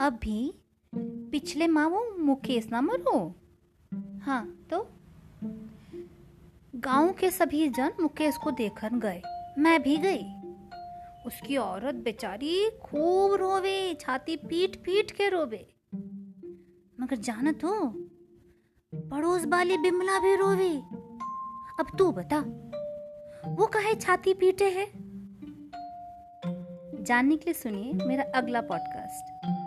अभी पिछले मामू मुकेश ना मरो। हाँ तो? गाँव के सभी जन मुकेश को देखकर गए। मैं भी गई। उसकी औरत बेचारी खूब रोवे, छाती पीट पीट के रोवे। मगर जान तो पड़ोस वाली बिमला भी रोवे। अब तू बता, वो कहे छाती पीटे है? जानने के लिए सुनिए मेरा अगला पॉडकास्ट